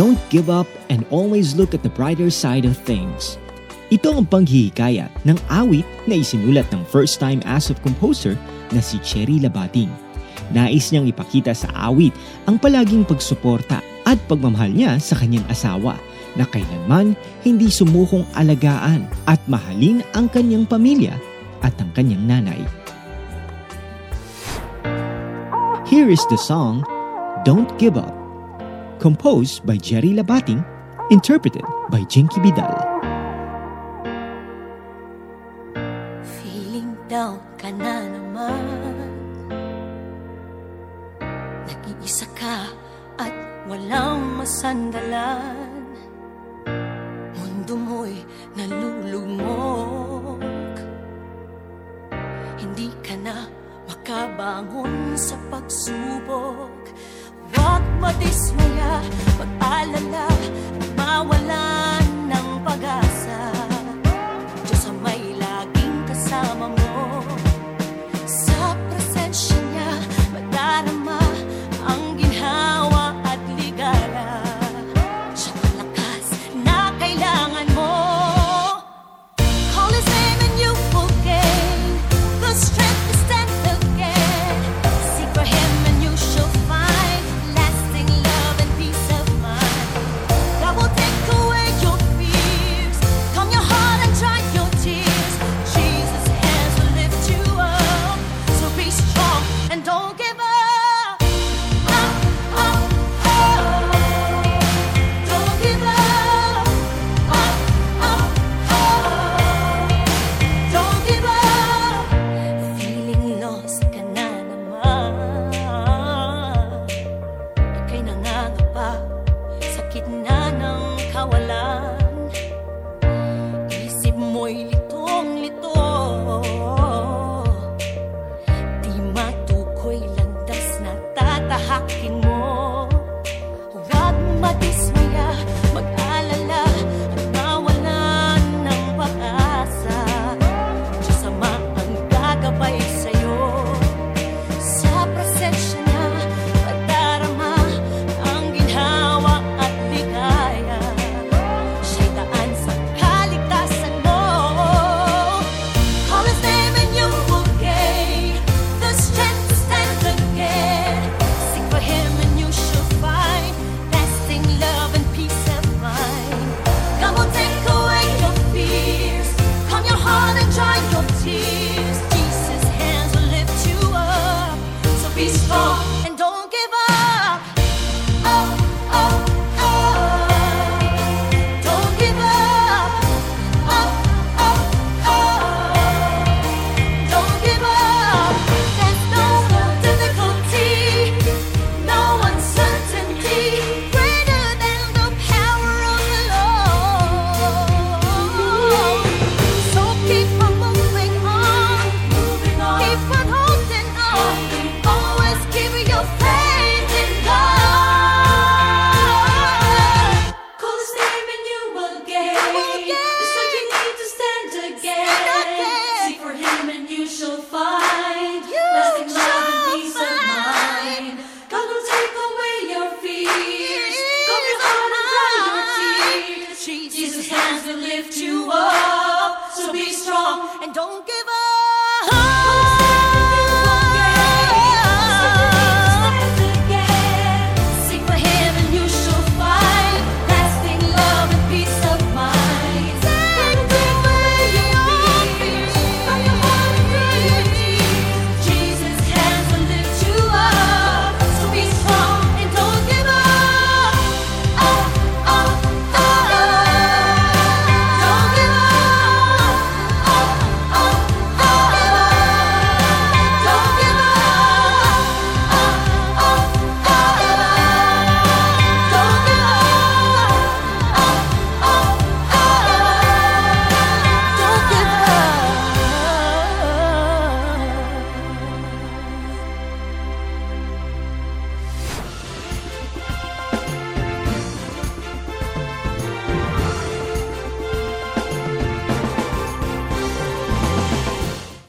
Don't give up and always look at the brighter side of things. Ito ang panghihikayat ng awit na isinulat ng first-time ASOP composer na si Cherry Labating. Nais niyang ipakita sa awit ang palaging pagsuporta at pagmamahal niya sa kanyang asawa na kailanman hindi sumukong alagaan at mahalin ang kanyang pamilya at ang kanyang nanay. Here is the song Don't Give Up, composed by Jerry Labating, interpreted by Jinky Vidal. Feeling down ka na naman. Nag-iisa ka at walang masandalan. Mundo mo'y nalulugmok Hindi ka na makabangon sa pagsubok Huwag madismaya, mag-alala, at mawala ng pag-asa. hands that lift you up. So be strong and don't